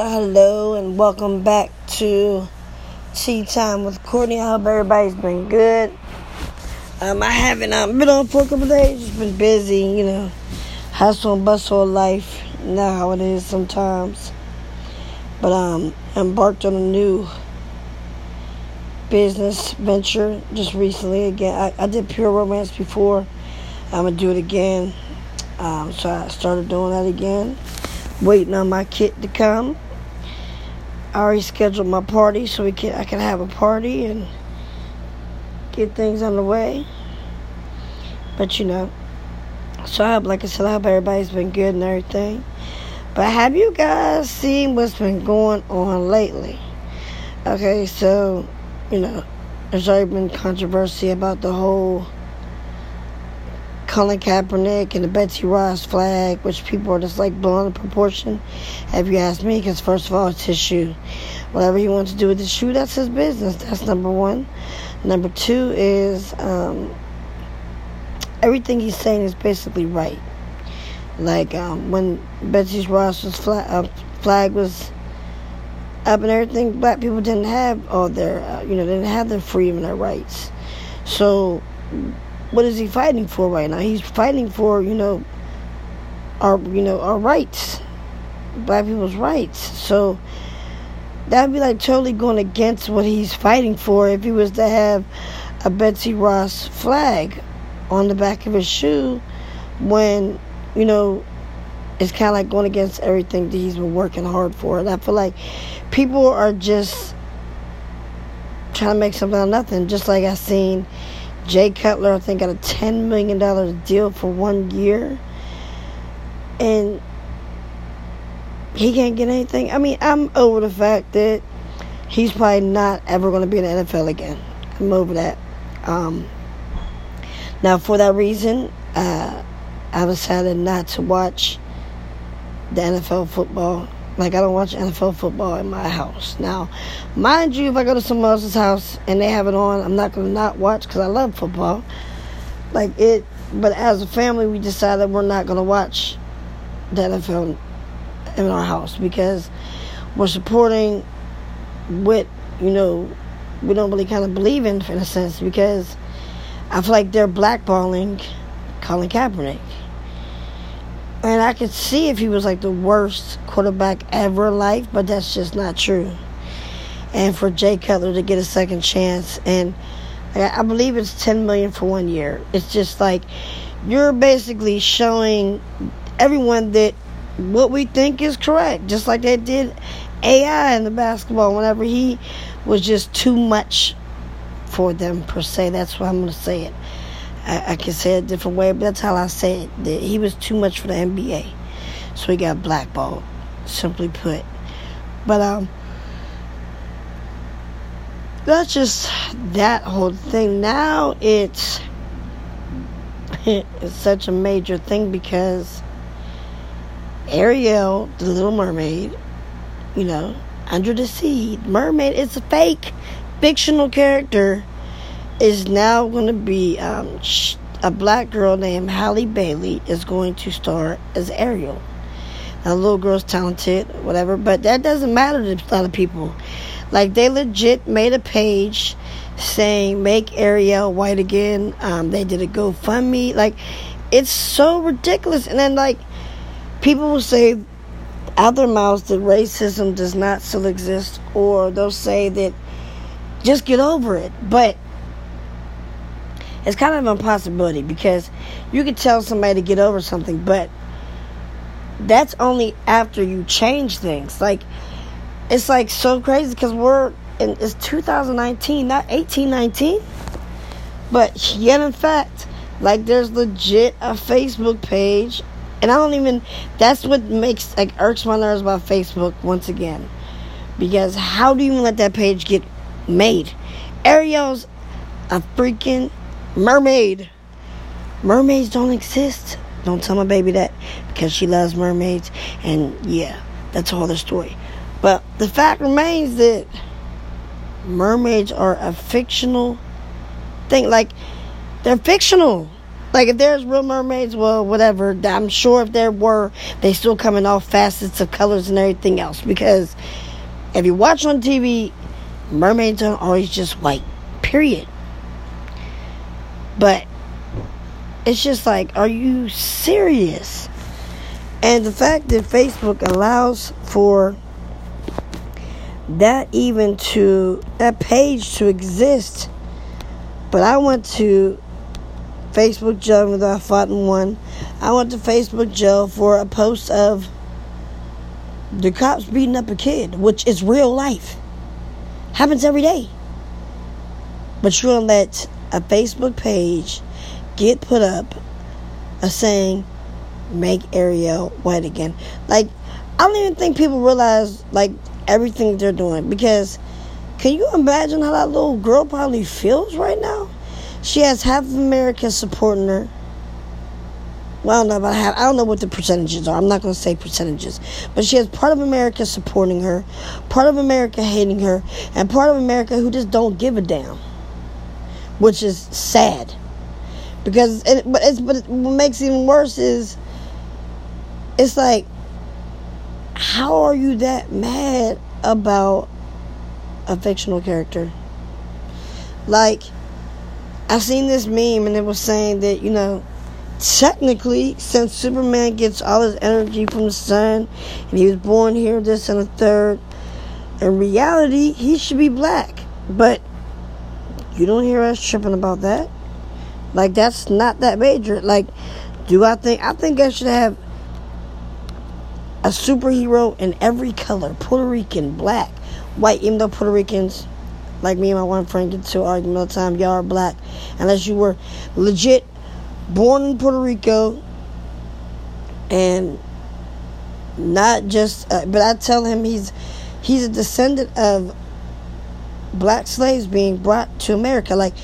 Hello and welcome back to Tea Time with Courtney. I hope everybody's been good. Um, I haven't um, been on for a couple days. Just been busy, you know, hustle and bustle life. Know how it is sometimes. But um, embarked on a new business venture just recently. Again, I, I did pure romance before. I'm gonna do it again. Um, so I started doing that again. Waiting on my kit to come. I already scheduled my party so we can I can have a party and get things underway. But you know, so I hope, like I said, I hope everybody's been good and everything. But have you guys seen what's been going on lately? Okay, so you know, there's already been controversy about the whole Colin Kaepernick and the Betsy Ross flag, which people are just like blowing the proportion. if you ask me? Because first of all, it's his shoe. Whatever he wants to do with the shoe, that's his business. That's number one. Number two is um, everything he's saying is basically right. Like um, when Betsy Ross's flag, uh, flag was up and everything, black people didn't have all their, uh, you know, they didn't have their freedom and their rights. So what is he fighting for right now? He's fighting for, you know, our you know, our rights. Black people's rights. So that'd be like totally going against what he's fighting for if he was to have a Betsy Ross flag on the back of his shoe when, you know, it's kind of like going against everything that he's been working hard for. And I feel like people are just trying to make something out of nothing. Just like I've seen Jay Cutler, I think, got a $10 million deal for one year. And he can't get anything. I mean, I'm over the fact that he's probably not ever going to be in the NFL again. I'm over that. Um, now, for that reason, uh, I decided not to watch the NFL football like I don't watch NFL football in my house. Now, mind you, if I go to someone else's house and they have it on, I'm not gonna not watch because I love football. Like it, but as a family, we decided we're not gonna watch the NFL in our house because we're supporting what you know we don't really kind of believe in, in a sense, because I feel like they're blackballing Colin Kaepernick. And I could see if he was like the worst quarterback ever in life, but that's just not true. And for Jay Cutler to get a second chance, and I believe it's ten million for one year. It's just like you're basically showing everyone that what we think is correct, just like they did AI in the basketball. Whenever he was just too much for them per se, that's why I'm gonna say it. I, I can say it a different way, but that's how I say it. That he was too much for the NBA, so he got blackballed. Simply put, but um, that's just that whole thing. Now it's it's such a major thing because Ariel, the Little Mermaid, you know, under the sea, mermaid. is a fake, fictional character is now going to be um, a black girl named Halle Bailey is going to star as Ariel. Now, little girl's talented, whatever, but that doesn't matter to a lot of people. Like, they legit made a page saying, make Ariel white again. Um, they did a GoFundMe. Like, it's so ridiculous. And then, like, people will say out their mouths that racism does not still exist, or they'll say that just get over it. But it's kind of an impossibility because you can tell somebody to get over something, but that's only after you change things. Like it's like so crazy because we're in it's 2019, not 1819. But yet, in fact, like there's legit a Facebook page, and I don't even. That's what makes like irks my nerves about Facebook once again, because how do you even let that page get made? Ariel's a freaking mermaid. Mermaids don't exist. Don't tell my baby that because she loves mermaids. And yeah, that's all the story. But the fact remains that mermaids are a fictional thing. Like, they're fictional. Like if there's real mermaids, well, whatever. I'm sure if there were, they still come in all facets of colors and everything else. Because if you watch on TV, mermaids aren't always just white. Period. But it's just like, are you serious? And the fact that Facebook allows for that even to that page to exist. But I went to Facebook jail without fighting one. I went to Facebook jail for a post of the cops beating up a kid, which is real life. Happens every day. But you're gonna let a Facebook page get put up a saying make Ariel white again. Like I don't even think people realize like everything they're doing because can you imagine how that little girl probably feels right now? She has half of America supporting her. Well, I don't know about half. I don't know what the percentages are. I'm not going to say percentages. But she has part of America supporting her, part of America hating her, and part of America who just don't give a damn. Which is sad. Because, it, but, it's, but what makes it even worse is it's like how are you that mad about a fictional character? Like, I've seen this meme and it was saying that, you know, technically, since Superman gets all his energy from the sun and he was born here, this and a third, in reality, he should be black. But you don't hear us tripping about that. Like, that's not that major. Like, do I think, I think I should have a superhero in every color Puerto Rican, black, white, even though Puerto Ricans, like me and my one friend, get to argument all the time, y'all are black. Unless you were legit born in Puerto Rico and not just, uh, but I tell him he's he's a descendant of black slaves being brought to America. Like,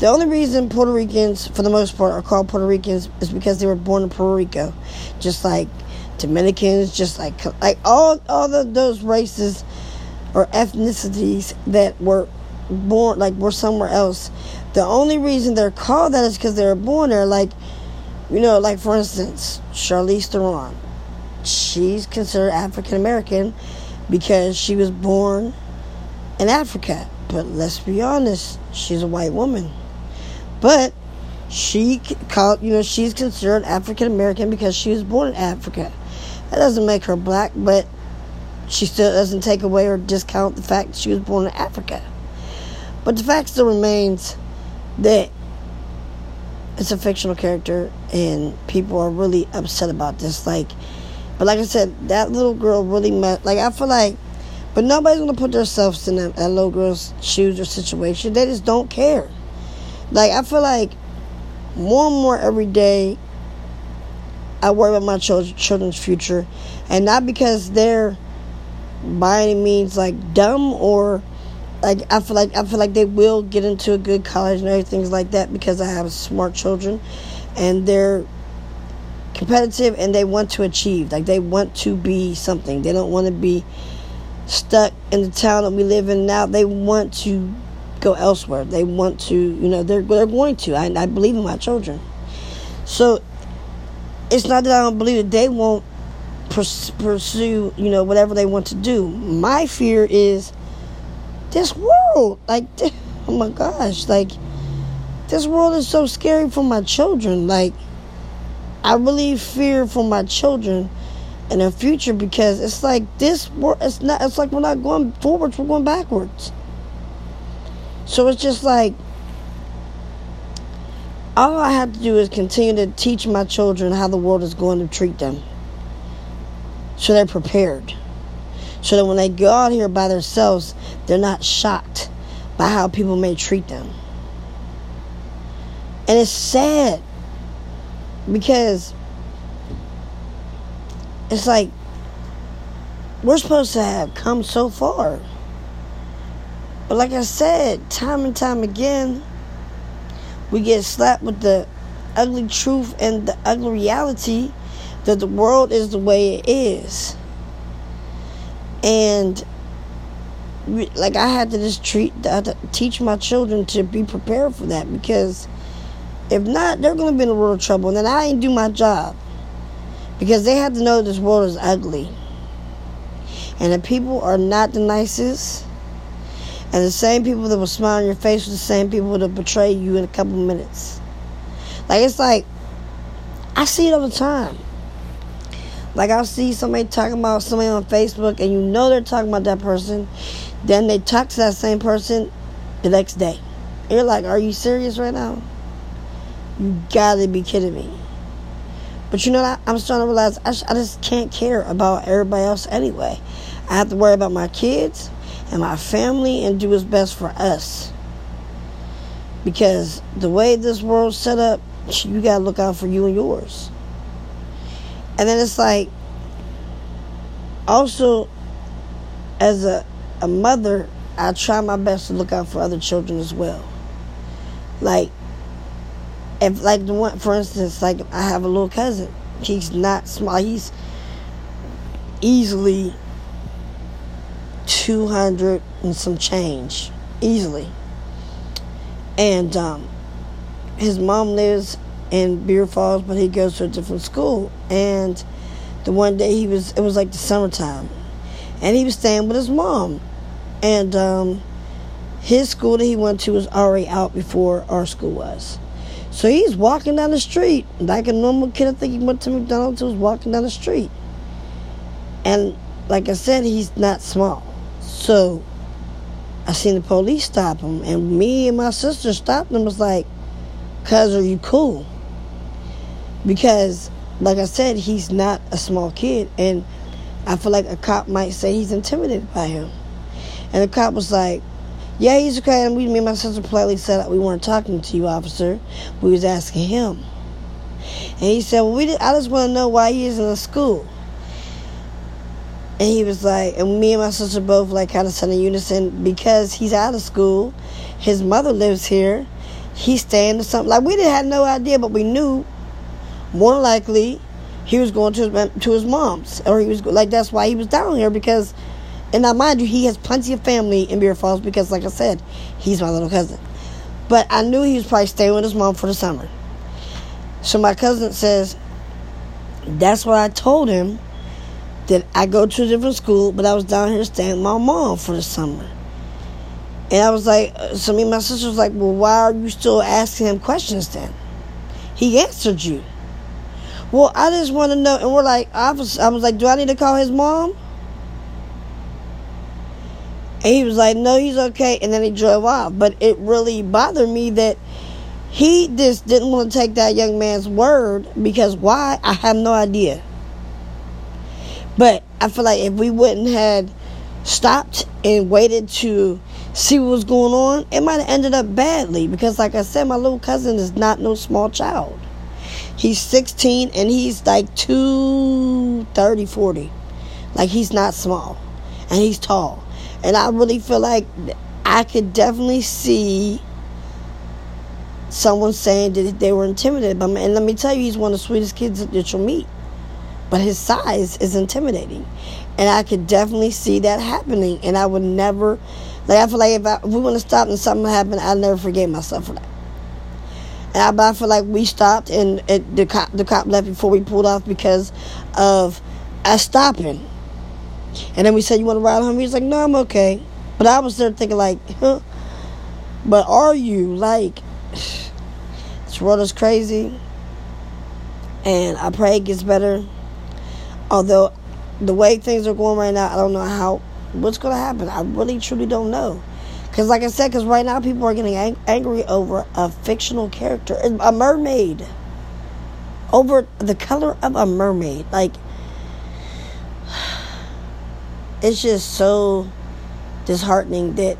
the only reason Puerto Ricans, for the most part, are called Puerto Ricans is because they were born in Puerto Rico. Just like Dominicans, just like like all all the, those races or ethnicities that were born like were somewhere else. The only reason they're called that is because they were born there. Like, you know, like for instance, Charlize Theron. She's considered African American because she was born in Africa. But let's be honest, she's a white woman. But she called, you know, she's considered African American because she was born in Africa. That doesn't make her black, but she still doesn't take away or discount the fact that she was born in Africa. But the fact still remains that it's a fictional character and people are really upset about this. Like, but like I said, that little girl really met. Like, I feel like, but nobody's gonna put themselves in that, that little girl's shoes or situation. They just don't care. Like, I feel like more and more every day I worry about my children, children's future, and not because they're by any means like dumb or like I feel like I feel like they will get into a good college and everything like that because I have smart children, and they're competitive and they want to achieve. Like they want to be something. They don't want to be stuck in the town that we live in now. They want to go elsewhere. They want to, you know, they're they're going to. I, I believe in my children. So it's not that I don't believe that they won't pursue, you know, whatever they want to do. My fear is this world. Like, oh my gosh, like, this world is so scary for my children. Like, I really fear for my children in the future because it's like this it's not, it's like we're not going forwards, we're going backwards. So it's just like, all I have to do is continue to teach my children how the world is going to treat them. So they're prepared. So that when they go out here by themselves, they're not shocked by how people may treat them. And it's sad because it's like we're supposed to have come so far. But like I said, time and time again, we get slapped with the ugly truth and the ugly reality that the world is the way it is. And like I had to just treat, to teach my children to be prepared for that because If not, they're going to be in a world of trouble. And then I ain't do my job. Because they have to know this world is ugly. And the people are not the nicest. And the same people that will smile on your face are the same people that betray you in a couple minutes. Like, it's like, I see it all the time. Like, I'll see somebody talking about somebody on Facebook, and you know they're talking about that person. Then they talk to that same person the next day. And you're like, are you serious right now? You gotta be kidding me. But you know what? I'm starting to realize I, I just can't care about everybody else anyway. I have to worry about my kids and my family and do what's best for us. Because the way this world's set up, you gotta look out for you and yours. And then it's like, also, as a, a mother, I try my best to look out for other children as well. Like, if like the one, for instance, like I have a little cousin. He's not small. He's easily two hundred and some change, easily. And um, his mom lives in Beaver Falls, but he goes to a different school. And the one day he was, it was like the summertime, and he was staying with his mom. And um, his school that he went to was already out before our school was. So he's walking down the street like a normal kid. I think he went to McDonald's. He was walking down the street, and like I said, he's not small. So I seen the police stop him, and me and my sister stopped him. Was like, "Cuz, are you cool?" Because, like I said, he's not a small kid, and I feel like a cop might say he's intimidated by him. And the cop was like, yeah, he's okay. And we, me and my sister politely said we weren't talking to you, officer. We was asking him. And he said, well, we did, I just want to know why he isn't in school. And he was like, and me and my sister both like kind of said in unison, because he's out of school, his mother lives here, he's staying or something. Like we didn't have no idea, but we knew more likely he was going to his, to his mom's, or he was like that's why he was down here because and now, mind you, he has plenty of family in Beaver Falls because, like I said, he's my little cousin. But I knew he was probably staying with his mom for the summer. So my cousin says, that's what I told him that I go to a different school, but I was down here staying with my mom for the summer. And I was like, so me and my sister was like, well, why are you still asking him questions then? He answered you. Well, I just want to know. And we're like, I was, I was like, do I need to call his mom? And he was like, no, he's okay. And then he drove off. But it really bothered me that he just didn't want to take that young man's word because why? I have no idea. But I feel like if we wouldn't had stopped and waited to see what was going on, it might have ended up badly because like I said, my little cousin is not no small child. He's 16 and he's like 230, 40. Like he's not small. And he's tall. And I really feel like I could definitely see someone saying that they were intimidated by me. And let me tell you, he's one of the sweetest kids that you'll meet. But his size is intimidating. And I could definitely see that happening. And I would never, like, I feel like if, I, if we want to stop and something happened, I'll never forgive myself for that. And I, but I feel like we stopped and it, the cop the cop left before we pulled off because of us stopping. And then we said, You want to ride home? He was like, No, I'm okay. But I was there thinking, like, huh? But are you? Like, this world is crazy. And I pray it gets better. Although, the way things are going right now, I don't know how, what's going to happen. I really, truly don't know. Because, like I said, because right now people are getting ang- angry over a fictional character, a mermaid. Over the color of a mermaid. Like, it's just so disheartening that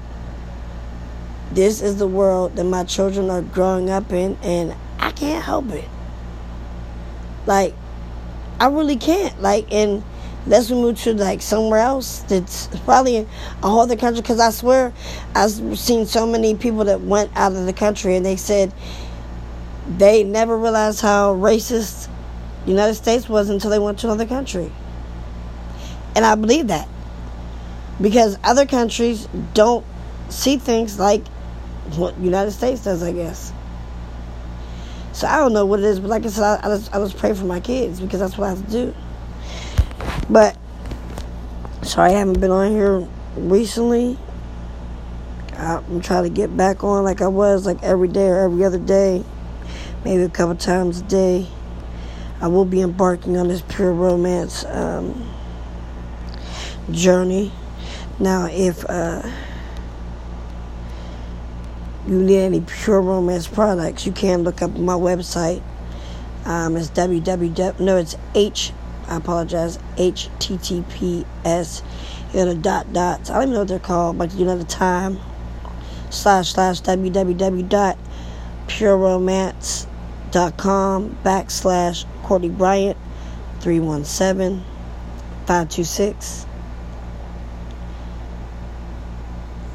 this is the world that my children are growing up in and I can't help it. Like I really can't. Like and let's move to like somewhere else that's probably a whole other country because I swear I've seen so many people that went out of the country and they said they never realized how racist the United States was until they went to another country. And I believe that because other countries don't see things like what United States does, I guess. So I don't know what it is, but like I said, I, I just I just pray for my kids because that's what I have to do. But sorry, I haven't been on here recently. I'm trying to get back on like I was, like every day or every other day, maybe a couple times a day. I will be embarking on this pure romance um, journey. Now, if uh, you need any pure romance products, you can look up my website. Um, it's www. No, it's h. I apologize. HTTPS. You know, dot dots. I don't even know what they're called, but you know the time. Slash slash www.pureromance.com backslash Courtney Bryant 317 526.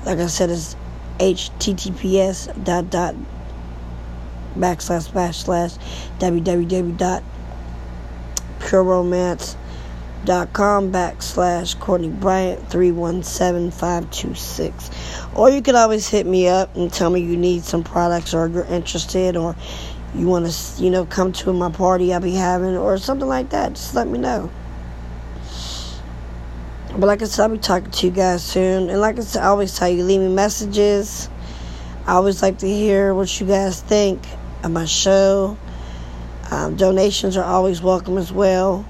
Like I said, it's https dot dot backslash backslash www.pureromance.com backslash Courtney Bryant 317526. Or you can always hit me up and tell me you need some products or you're interested or you want to, you know, come to my party I'll be having or something like that. Just let me know. But like I said, I'll be talking to you guys soon. And like I said, I always tell you, leave me messages. I always like to hear what you guys think of my show. Um, donations are always welcome as well.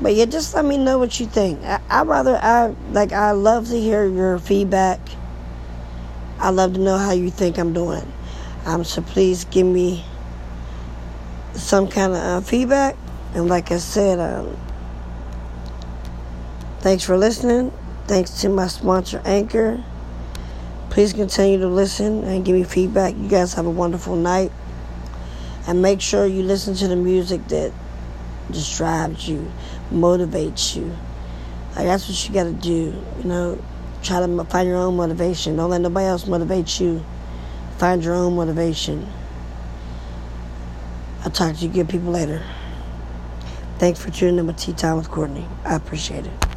But yeah, just let me know what you think. I, I rather I like I love to hear your feedback. I love to know how you think I'm doing. Um, so please give me some kind of uh, feedback. And like I said, um, Thanks for listening. Thanks to my sponsor, Anchor. Please continue to listen and give me feedback. You guys have a wonderful night. And make sure you listen to the music that just drives you, motivates you. Like that's what you got to do. You know, try to find your own motivation. Don't let nobody else motivate you. Find your own motivation. I'll talk to you good people later. Thanks for tuning in with Tea Time with Courtney. I appreciate it.